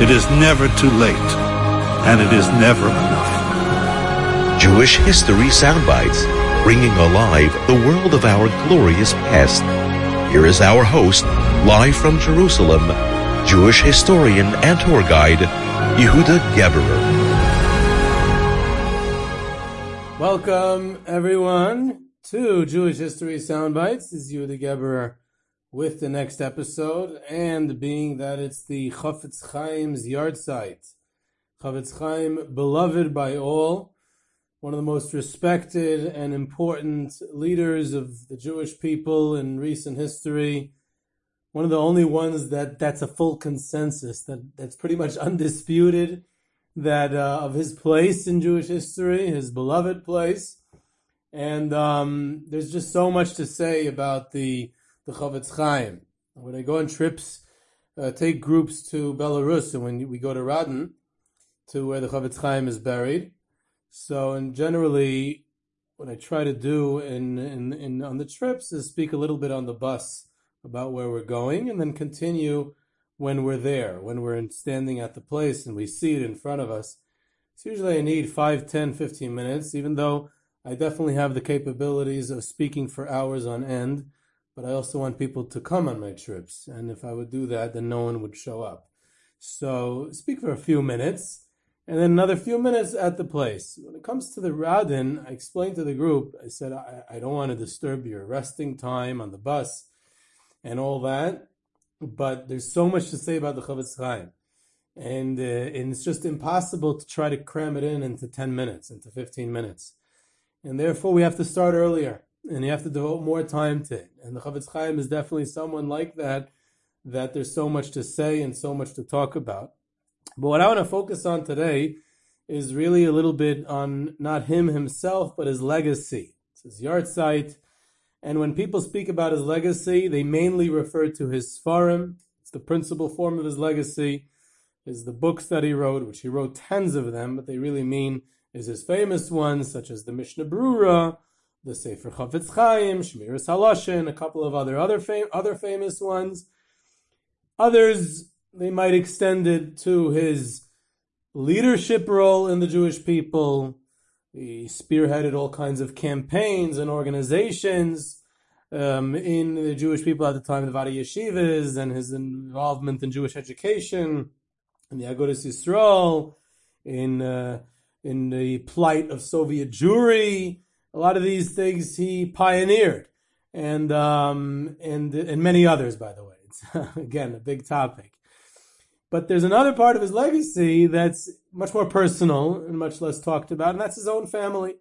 It is never too late. And it is never enough. Jewish History Soundbites, bringing alive the world of our glorious past. Here is our host, live from Jerusalem, Jewish historian and tour guide, Yehuda Geberer. Welcome, everyone, to Jewish History Soundbites. This is Yehuda Geberer with the next episode, and being that it's the Chafetz Chaim's yahrzeit. Chafetz Chaim, beloved by all, one of the most respected and important leaders of the Jewish people in recent history. One of the only ones that that's a full consensus that that's pretty much undisputed that uh, of his place in Jewish history, his beloved place, and um, there's just so much to say about the the Chafetz Chaim. When I go on trips, uh, take groups to Belarus, and when we go to Radin, to where the Chafetz Chaim is buried. So, and generally, what I try to do in, in, in on the trips is speak a little bit on the bus about where we're going, and then continue when we're there, when we're standing at the place and we see it in front of us. So usually I need 5, 10, 15 minutes, even though I definitely have the capabilities of speaking for hours on end, but I also want people to come on my trips. And if I would do that, then no one would show up. So speak for a few minutes and then another few minutes at the place. When it comes to the Radin, I explained to the group, I said, I, I don't want to disturb your resting time on the bus and all that, but there's so much to say about the Chafetz Chaim. And, uh, and it's just impossible to try to cram it in into 10 minutes, into 15 minutes. And therefore, we have to start earlier and you have to devote more time to it. And the Chafetz Chaim is definitely someone like that, that there's so much to say and so much to talk about. But what I want to focus on today is really a little bit on not him himself, but his legacy. It's his yahrzeit. And when people speak about his legacy, they mainly refer to his Sfarim. It's the principal form of his legacy, is the books that he wrote, which he wrote tens of them, but they really mean is his famous ones, such as the Mishnah Brura, the Sefer Chafetz Chaim, Shmiras Haloshin, a couple of other other, fam- other famous ones. Others, they might extend it to his leadership role in the Jewish people. He spearheaded all kinds of campaigns and organizations um, in the Jewish people at the time, the Vada Yeshivas, and his involvement in Jewish education, in the Agudas Yisrael, in uh, in the plight of Soviet Jewry. A lot of these things he pioneered, and um, and and many others, by the way. It's again a big topic. But there's another part of his legacy that's much more personal and much less talked about, and that's his own family.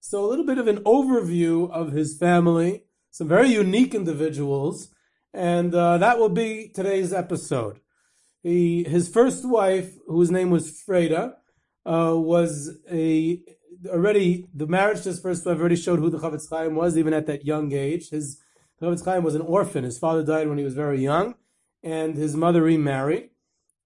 So a little bit of an overview of his family, some very unique individuals, and uh, that will be today's episode. He, his first wife, whose name was Freda, uh, was a already the marriage to his first wife already showed who the Chafetz Chaim was, even at that young age. His Chafetz Chaim was an orphan. His father died when he was very young, and his mother remarried,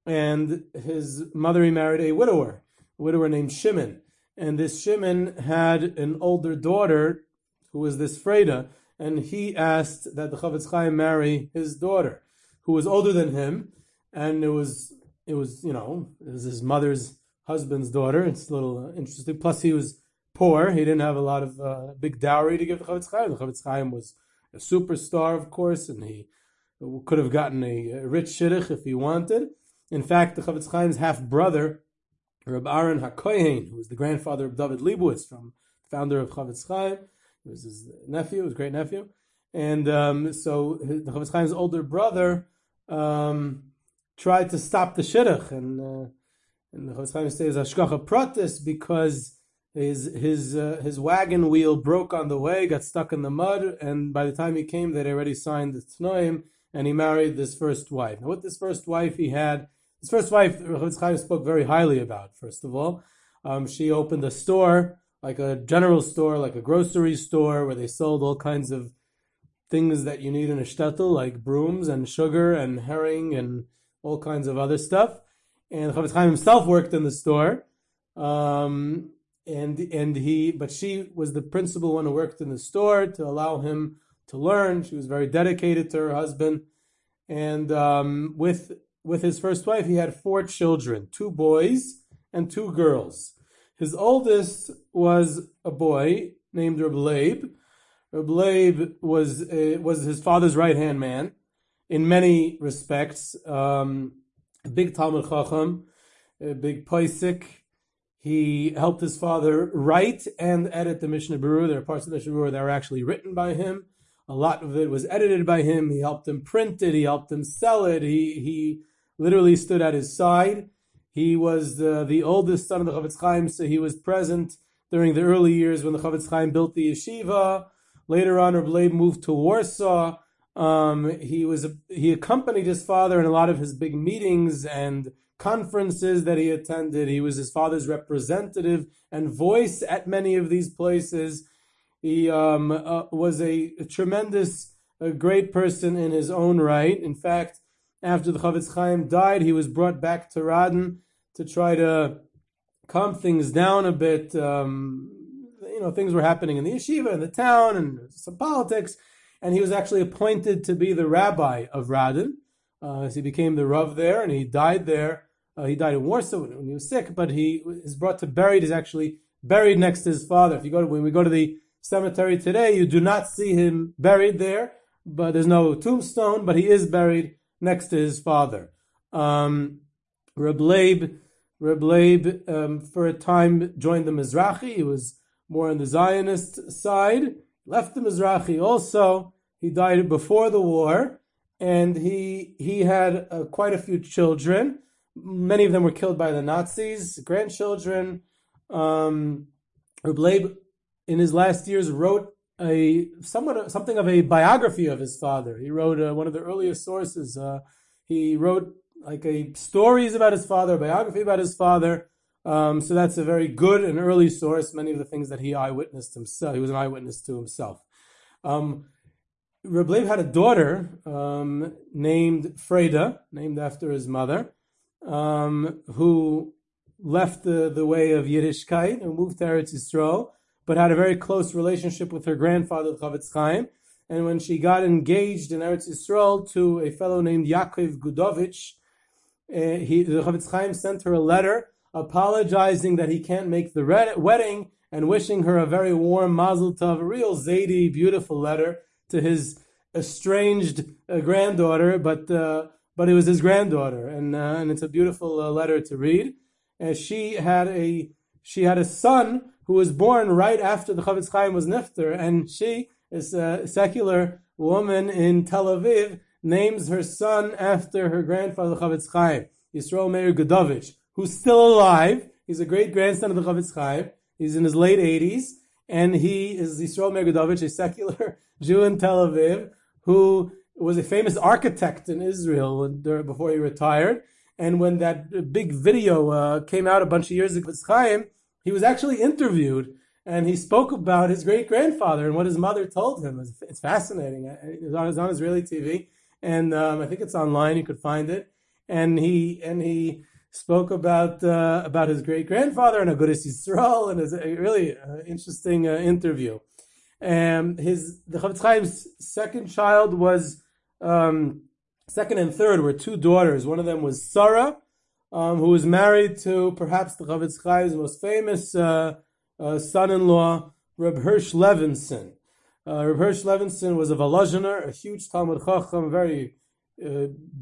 and his mother remarried a widower, a widower named Shimon. And this Shimon had an older daughter who was this Freda, and he asked that the Chafetz Chaim marry his daughter, who was older than him, and it was it was you know it was his mother's husband's daughter. It's a little uh, interesting. Plus, he was poor. He didn't have a lot of uh, big dowry to give the Chafetz Chaim. The Chafetz Chaim was a superstar, of course, and he could have gotten a, rich shidduch if he wanted. In fact, the Chofetz Chaim's half brother, Reb Aaron HaKohen, who was the grandfather of David Leibowitz, from founder of Chofetz Chaim, was his nephew, his great nephew, and um, so the Chofetz Chaim's older brother um, tried to stop the shidduch, and uh, and the Chaim says Hashgacha Pratis because his his uh, his wagon wheel broke on the way, got stuck in the mud, and by the time he came, they'd already signed the tnoim, and he married this first wife. Now, with this first wife, he had his first wife. Chaim spoke very highly about. First of all, um, she opened a store, like a general store, like a grocery store, where they sold all kinds of things that you need in a shtetl, like brooms and sugar and herring and all kinds of other stuff. And Chofetz Chaim himself worked in the store. Um, and and he but she was the principal one who worked in the store to allow him to learn she was very dedicated to her husband and um, with with his first wife he had four children two boys and two girls his oldest was a boy named Reb Leib. Reb Leib was a, was his father's right hand man in many respects um, a big Talmud Chacham a big Paisik he helped his father write and edit the Mishnah Berurah. There are parts of the Mishnah Berurah that were actually written by him. A lot of it was edited by him. He helped him print it. He helped him sell it. He he literally stood at his side. He was the, the oldest son of the Chofetz Chaim, so he was present during the early years when the Chofetz Chaim built the yeshiva. Later on, Leib moved to Warsaw. Um, he was he accompanied his father in a lot of his big meetings and conferences that he attended. He was his father's representative and voice at many of these places. He um, uh, was a, a tremendous, a great person in his own right. In fact, after the Chofetz Chaim died, he was brought back to Radin to try to calm things down a bit. Um, you know, things were happening in the yeshiva, in the town, and some politics. And he was actually appointed to be the rabbi of Radin. Uh, so he became the Rav there, and he died there uh, he died in Warsaw when he was sick, but he is brought to buried. Is actually buried next to his father. If you go to when we go to the cemetery today, you do not see him buried there, but there's no tombstone. But he is buried next to his father. Um, Reb Leib, Reb Leib, um, for a time joined the Mizrahi. He was more on the Zionist side. Left the Mizrahi also. He died before the war, and he he had uh, quite a few children. Many of them were killed by the Nazis, grandchildren. Um, Leib, in his last years, wrote a somewhat something of a biography of his father. He wrote uh, one of the earliest sources. Uh, he wrote like a stories about his father, a biography about his father. Um, so that's a very good and early source. Many of the things that he eyewitnessed himself, he was an eyewitness to himself. Um, had a daughter um, named Freda, named after his mother um, who left the, the way of Yiddishkeit and moved to Eretz Yisrael, but had a very close relationship with her grandfather, Chofetz Chaim. And when she got engaged in Eretz Yisrael to a fellow named Yaakov Gudovich, uh, he, the Chofetz Chaim sent her a letter apologizing that he can't make the red, wedding and wishing her a very warm Mazel Tov, a real Zaidi, beautiful letter to his estranged uh, granddaughter, but uh, but it was his granddaughter, and uh, and it's a beautiful uh, letter to read. And she had a she had a son who was born right after the Chofetz Chaim was nifter, and she is a secular woman in Tel Aviv names her son after her grandfather Chofetz Chaim, Yisrael Meir Gudovich, who's still alive. He's a great grandson of the Chofetz Chaim. He's in his late 80s, and he is Yisrael Meir Gudovich, a secular Jew in Tel Aviv, who was a famous architect in Israel before he retired. And when that big video uh, came out a bunch of years ago Chaim, he was actually interviewed and he spoke about his great grandfather and what his mother told him. It's, fascinating. It was on Israeli TV, and um, I think it's online. You could find it. And he and he spoke about uh, about his great grandfather and Agudas Yisrael, and it's a really uh, interesting uh, interview. And his the Chofetz Chaim's second child was um, second and third were two daughters. One of them was Sarah, um, who was married to perhaps the Chofetz Chaim's most famous uh, uh, son-in-law, Reb Hirsch Levinson. Uh, Reb Hirsch Levinson was a Volozhiner, a huge Talmud Chacham, very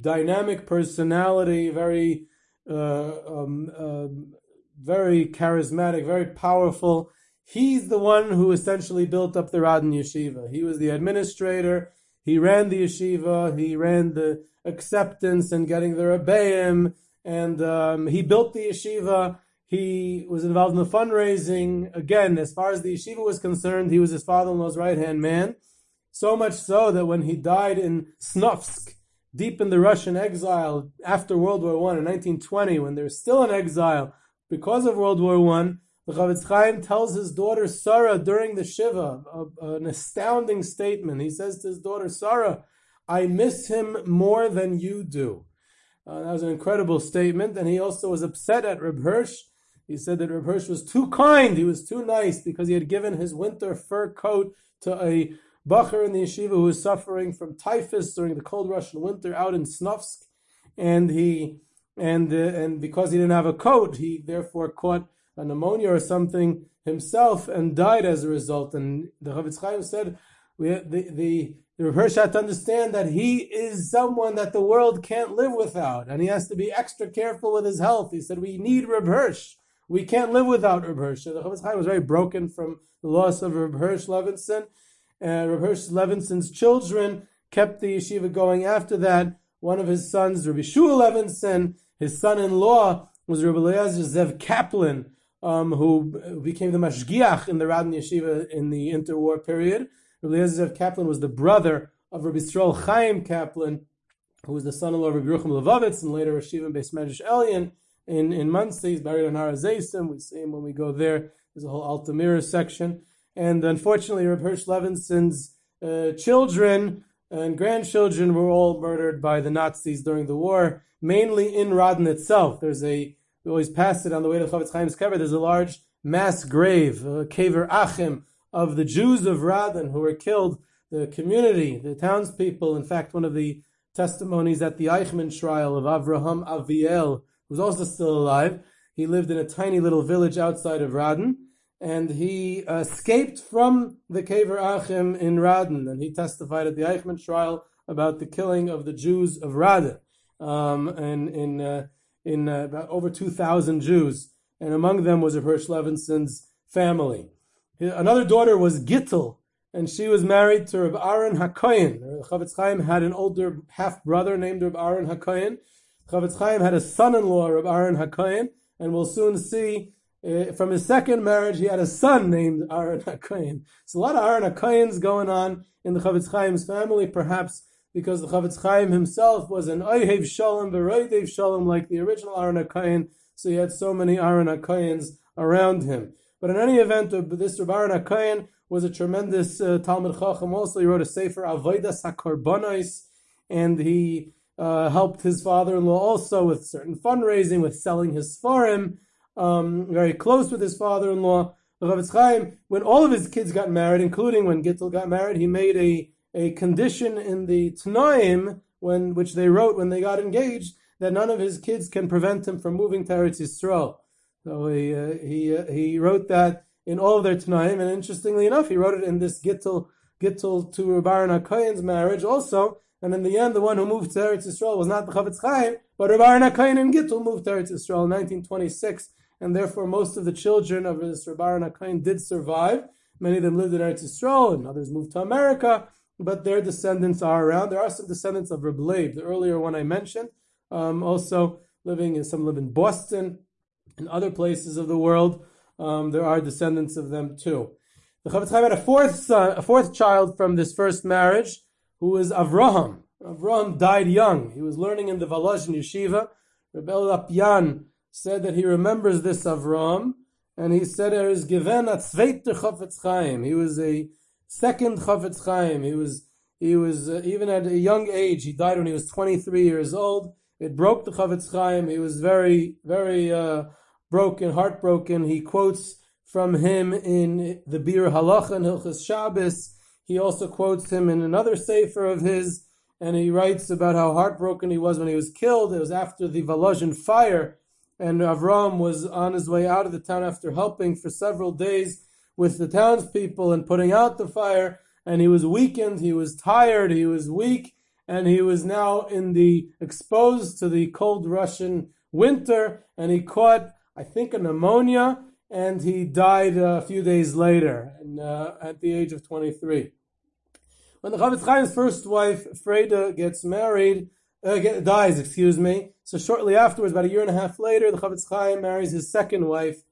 dynamic personality, very, um, um, very charismatic, very powerful. He's the one who essentially built up the Radin Yeshiva. He was the administrator. He ran the yeshiva. He ran the acceptance and getting the rebbeim, and um, he built the yeshiva. He was involved in the fundraising. Again, as far as the yeshiva was concerned, he was his father-in-law's right-hand man. So much so that when he died in Snovsk, deep in the Russian exile after World War One in 1920, when they're still in exile because of World War One, the Chofetz Chaim tells his daughter Sarah during the Shiva a, an astounding statement. He says to his daughter Sarah, I miss him more than you do. Uh, that was an incredible statement. And he also was upset at Reb Hirsch. He said that Reb Hirsch was too kind, he was too nice because he had given his winter fur coat to a bacher in the yeshiva who was suffering from typhus during the cold Russian winter out in Snovsk. And he and uh, and because he didn't have a coat, he therefore caught a pneumonia or something himself and died as a result. And the Chofetz Chaim said, we, the, the, the Hirsch had to understand that he is someone that the world can't live without, and he has to be extra careful with his health. He said, we need Reb. We can't live without Reb Hirsch. The Chofetz Chaim was very broken from the loss of Reb Hirsch Levinson. And Reb Hirsch Levinson's children kept the yeshiva going after that. One of his sons, Rabbi Shua Levinson, his son-in-law was Rabbi Eliezer Zev Kaplan, um, who became the mashgiach in the Radin Yeshiva in the interwar period. Rabbi Eliezer Kaplan was the brother of Rabbi Srol Chaim Kaplan, who was the son-in-law of Rabbi Yerucham Levovitz and later Rashiva Beis Medrash Elyon in, in Monsey. He's buried on Har. We see him when we go there. There's a whole Altamira section. And unfortunately, Rabbi Hirsch Levinson's uh, children and grandchildren were all murdered by the Nazis during the war, mainly in Radin itself. There's a we always pass it on the way to Chofetz Chaim's kever. There's a large mass grave, a kever achim, of the Jews of Radin who were killed, the community, the townspeople. In fact, one of the testimonies at the Eichmann trial of Avraham Aviel, who's also still alive, he lived in a tiny little village outside of Radin, and he escaped from the Kever Achim in Radin, and he testified at the Eichmann trial about the killing of the Jews of Radin. Um, and in uh, in uh, about over 2,000 Jews, and among them was Hirsch Levinson's family. Another daughter was Gittel, and she was married to Reb Aaron HaKoyen. Chofetz Chaim had an older half brother named Reb Aaron HaKoyen. Chofetz Chaim had a son-in-law, Reb Aaron HaKoyen, and we'll soon see uh, from his second marriage, he had a son named Aaron HaKoyen. So a lot of Aaron HaKoyens going on in the Chofetz Chaim's family, perhaps because the Chofetz Chaim himself was an Oyhev Shalom, Beroidev Shalom, like the original Aaron HaKoyen, so he had so many Aaron HaKoyens around him. But in any event, this Rabbi Aaron HaKoyen was a tremendous uh, Talmud Chacham. Also, he wrote a Sefer Avodas HaKorbanos, and he uh, helped his father-in-law also with certain fundraising, with selling his Sfarim, um, very close with his father-in-law. Chofetz Chaim, when all of his kids got married, including when Gittel got married, he made a a condition in the Tanaim, when which they wrote when they got engaged, that none of his kids can prevent him from moving to Eretz Yisrael. So he uh, he uh, he wrote that in all of their Tanaim, and interestingly enough, he wrote it in this Gittel Gittel to Rabbi HaKoyen's marriage also. And in the end, the one who moved to Eretz Yisrael was not the Chofetz Chaim, but Rabbi HaKoyen and Gittel moved to Eretz Yisrael in 1926, and therefore most of the children of this Rabbi HaKoyen did survive. Many of them lived in Eretz Yisrael, and others moved to America but their descendants are around. There are some descendants of Reb Leib, the earlier one I mentioned, um, also living in some live in Boston and other places of the world. Um, there are descendants of them too. The Chofetz Chaim had a fourth son, a fourth child from this first marriage, who was Avraham. Avraham died young. He was learning in the Volozhin Yeshiva. Rebbe Lopian said that he remembers this Avraham, and he said er is given at Zweiter Chofetz Chaim. He was a second Chofetz Chaim. He was he was uh, even at a young age. He died when he was 23 years old. It broke the Chofetz Chaim. He was very very uh, broken, heartbroken. He quotes from him in the Biur Halacha and Hilchas Shabbos. He also quotes him in another sefer of his, and he writes about how heartbroken he was when he was killed. It was after the Volozhin fire, and Avram was on his way out of the town after helping for several days with the townspeople and putting out the fire, and he was weakened, he was tired, he was weak, and he was now in the exposed to the cold Russian winter, and he caught, I think, a pneumonia, and he died a few days later, and, uh, at the age of 23. When the Chafetz Chaim's first wife, Freda, gets married, uh, get, dies, excuse me, so shortly afterwards, about a year and a half later, the Chafetz Chaim marries his second wife,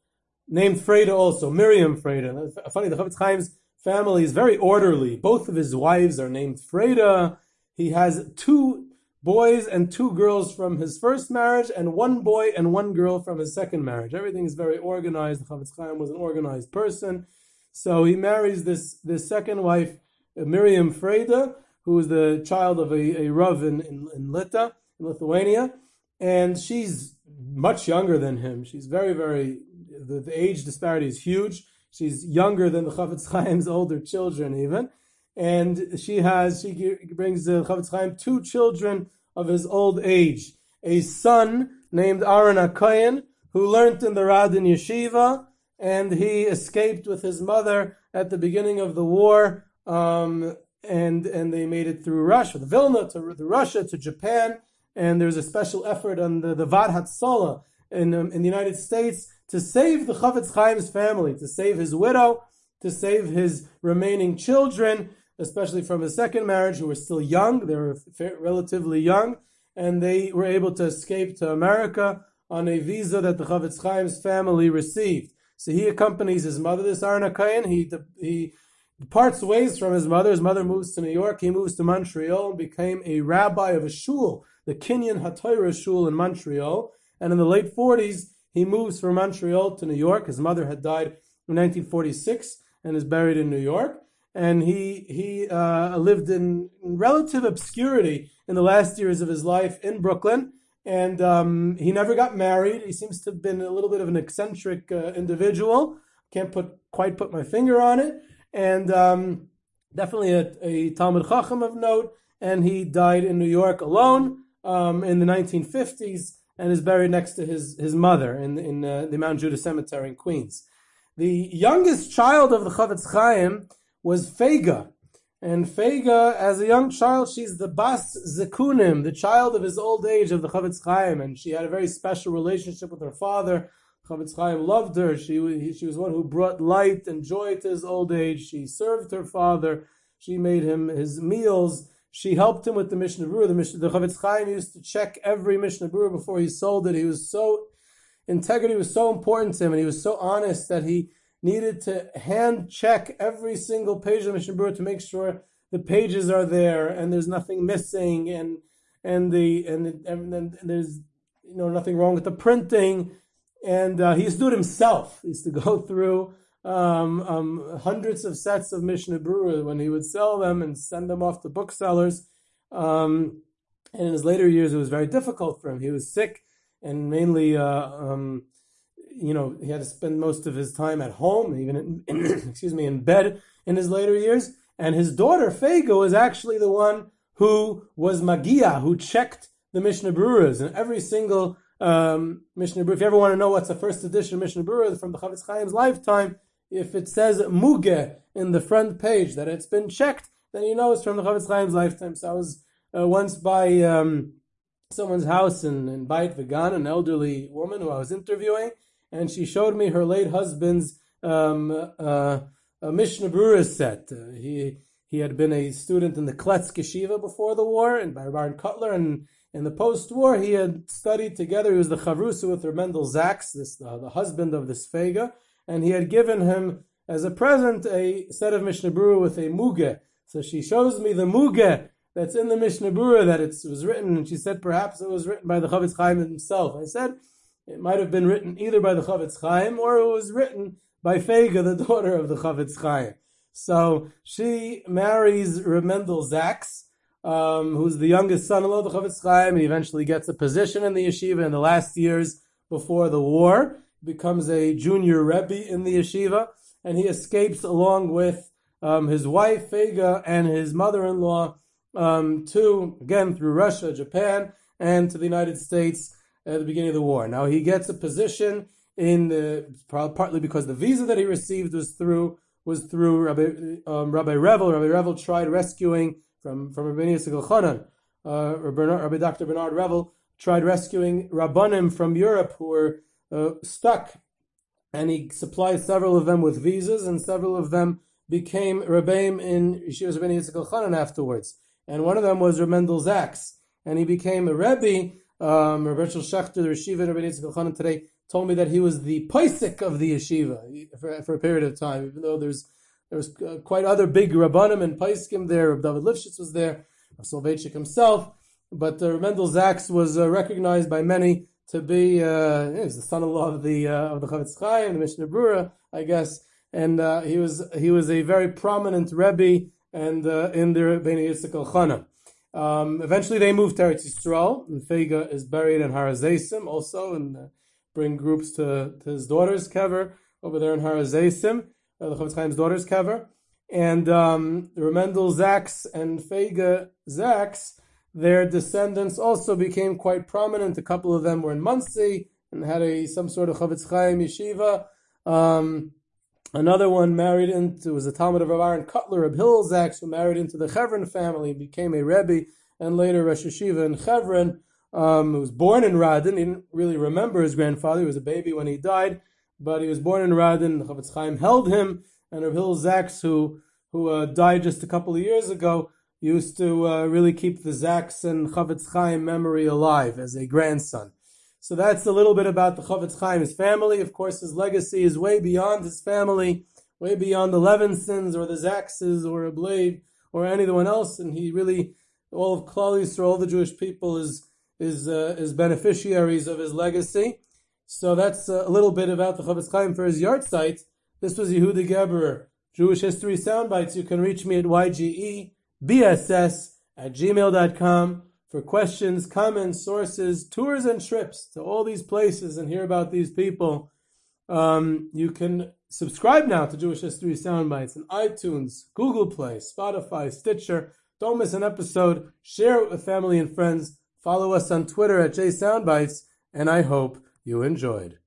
named Freda also, Miriam Freda. Funny, the Chafetz Chaim's family is very orderly. Both of his wives are named Freda. He has two boys and two girls from his first marriage, and one boy and one girl from his second marriage. Everything is very organized. The Chafetz Chaim was an organized person. So he marries this, this second wife, Miriam Freda, who is the child of a, a Rav in, in, in Lita, in Lithuania. And she's much younger than him. She's very, very, the, the age disparity is huge. She's younger than the Chafetz Chaim's older children, even. And she has, she brings the Chafetz Chaim two children of his old age. A son named Aaron HaKoyen, who learnt in the Radin Yeshiva, and he escaped with his mother at the beginning of the war, um, and and they made it through Russia, the Vilna to, to Russia to Japan, and there's a special effort on the, the Vaad Hatzalah in, um, in the United States to save the Chafetz Chaim's family, to save his widow, to save his remaining children, especially from his second marriage, who were still young. They were relatively young, and they were able to escape to America on a visa that the Chafetz Chaim's family received. So he accompanies his mother, this Aaron HaKoyen. He, he parts ways from his mother. His mother moves to New York. He moves to Montreal and became a rabbi of a shul, the Kinyan HaTorah shul in Montreal. And in the late 40s, he moves from Montreal to New York. His mother had died in 1946 and is buried in New York. And he he uh, lived in relative obscurity in the last years of his life in Brooklyn. And um, he never got married. He seems to have been a little bit of an eccentric uh, individual. Can't put quite put my finger on it and um, definitely a, a Talmud Chacham of note. And he died in New York alone um, in the 1950s and is buried next to his, his mother in, in uh, the Mount Judah Cemetery in Queens. The youngest child of the Chafetz Chaim was Fega. And Fega, as a young child, she's the Bas Zekunim, the child of his old age of the Chafetz Chaim. And she had a very special relationship with her father, Chafetz Chaim loved her. She, she was one who brought light and joy to his old age. She served her father. She made him his meals. She helped him with the Mishnah Berurah. The, Mishnah, the Chafetz Chaim used to check every Mishnah Berurah before he sold it. He was so, integrity was so important to him and he was so honest that he needed to hand check every single page of the Mishnah Berurah to make sure the pages are there and there's nothing missing and, and the, and, and, and there's, you know, nothing wrong with the printing and uh, he used to do it himself. He used to go through um, um, hundreds of sets of Mishnah Berurah when he would sell them and send them off to booksellers. Um, and in his later years, it was very difficult for him. He was sick, and mainly, uh, um, you know, he had to spend most of his time at home, even in, excuse me, in bed in his later years. And his daughter Fega was actually the one who was Magia, who checked the Mishnah Berurahs, and every single um, Mishnah Berurah. If you ever want to know what's the first edition of Mishnah Berurah from the Chafetz Chaim's lifetime, if it says Muge in the front page that it's been checked, then you know it's from the Chafetz Chaim's lifetime. So I was uh, once by um, someone's house in, in Beit Vegan, an elderly woman who I was interviewing, and she showed me her late husband's um, uh, Mishnah Berurah set. Uh, he he had been a student in the Kletzk Yeshiva before the war, and by Reb Aaron Kotler, and in the post-war, he had studied together. He was the chavrusa with Mendel Zaks, this uh, the husband of this Fega, and he had given him as a present a set of Mishnah Berurah with a muge. So she shows me the muge that's in the Mishnah Berurah that it was written, and she said perhaps it was written by the Chafetz Chaim himself. I said it might have been written either by the Chafetz Chaim or it was written by Fega, the daughter of the Chafetz Chaim. So she marries Remendel Zaks um, who's the youngest son-in-law of the Chafetz Chaim. He eventually gets a position in the yeshiva in the last years before the war. Becomes a junior rebbe in the yeshiva, and he escapes along with um, his wife Fega and his mother-in-law um, to again through Russia, Japan, and to the United States at the beginning of the war. Now he gets a position in the partly because the visa that he received was through was through Rabbi, um, Rabbi Revel. Rabbi Revel tried rescuing from from Rabbi Elchanan, uh, Rabbi Dr. Bernard Revel, tried rescuing Rabbanim from Europe who were uh, stuck. And he supplied several of them with visas, and several of them became Rabbeim in Yeshivas Rabbeinu Yitzchak Elchanan afterwards. And one of them was Remendel Zaks. And he became a Rebbe. Um, Rabbi Shechter, the Yeshiva in Rabbeinu Yitzchak Elchanan today, told me that he was the Paisik of the yeshiva for, for a period of time, even though there's there was uh, quite other big Rabbanim and Paiskim there. David Lifshitz was there, Soloveitchik himself. But uh, Mendel Zaks was uh, recognized by many to be uh, he was the son-in-law of the uh, of the Chofetz Chaim, the Mishnah Brura, I guess, and uh, he was he was a very prominent Rebbe and uh, in the Rebbeinu Yitzchak Elchana. Um, eventually, they moved to Eretz Yisrael, and Feiga is buried in Har Hazeisim also, and uh, bring groups to, to his daughter's kever over there in Har Hazeisim, uh, the Chofetz Chaim's daughter's kever. And um, Remendel Zaks and Feiga Zaks their descendants also became quite prominent. A couple of them were in Monsey and had a some sort of Chofetz Chaim yeshiva. Um, another one married into was a Talmud of Rav Aaron Kotler of Hillel Zaks, who married into the Chevron family, became a Rebbe, and later Rosh Yeshiva in Chevron. Um, he was born in Radin. He didn't really remember his grandfather. He was a baby when he died, but he was born in Radin. The Chofetz Chaim held him, and Rav Hillel Zaks, who who uh, died just a couple of years ago, used to uh, really keep the Zaks and Chofetz Chaim memory alive as a grandson. So that's a little bit about the Chofetz Chaim, his family. Of course, his legacy is way beyond his family, way beyond the Levinsons or the Zakses or Ablev or anyone else. And he really, all of Klal Yisrael, all the Jewish people is is uh, is beneficiaries of his legacy. So that's a little bit about the Chofetz Chaim for his yahrzeit. This was Yehuda Geberer, Jewish History Soundbites. You can reach me at YGE bss at gmail.com for questions, comments, sources, tours, and trips to all these places and hear about these people. Um, you can subscribe now to Jewish History Soundbites on iTunes, Google Play, Spotify, Stitcher. Don't miss an episode. Share it with family and friends. Follow us on Twitter at JSoundbites, and I hope you enjoyed.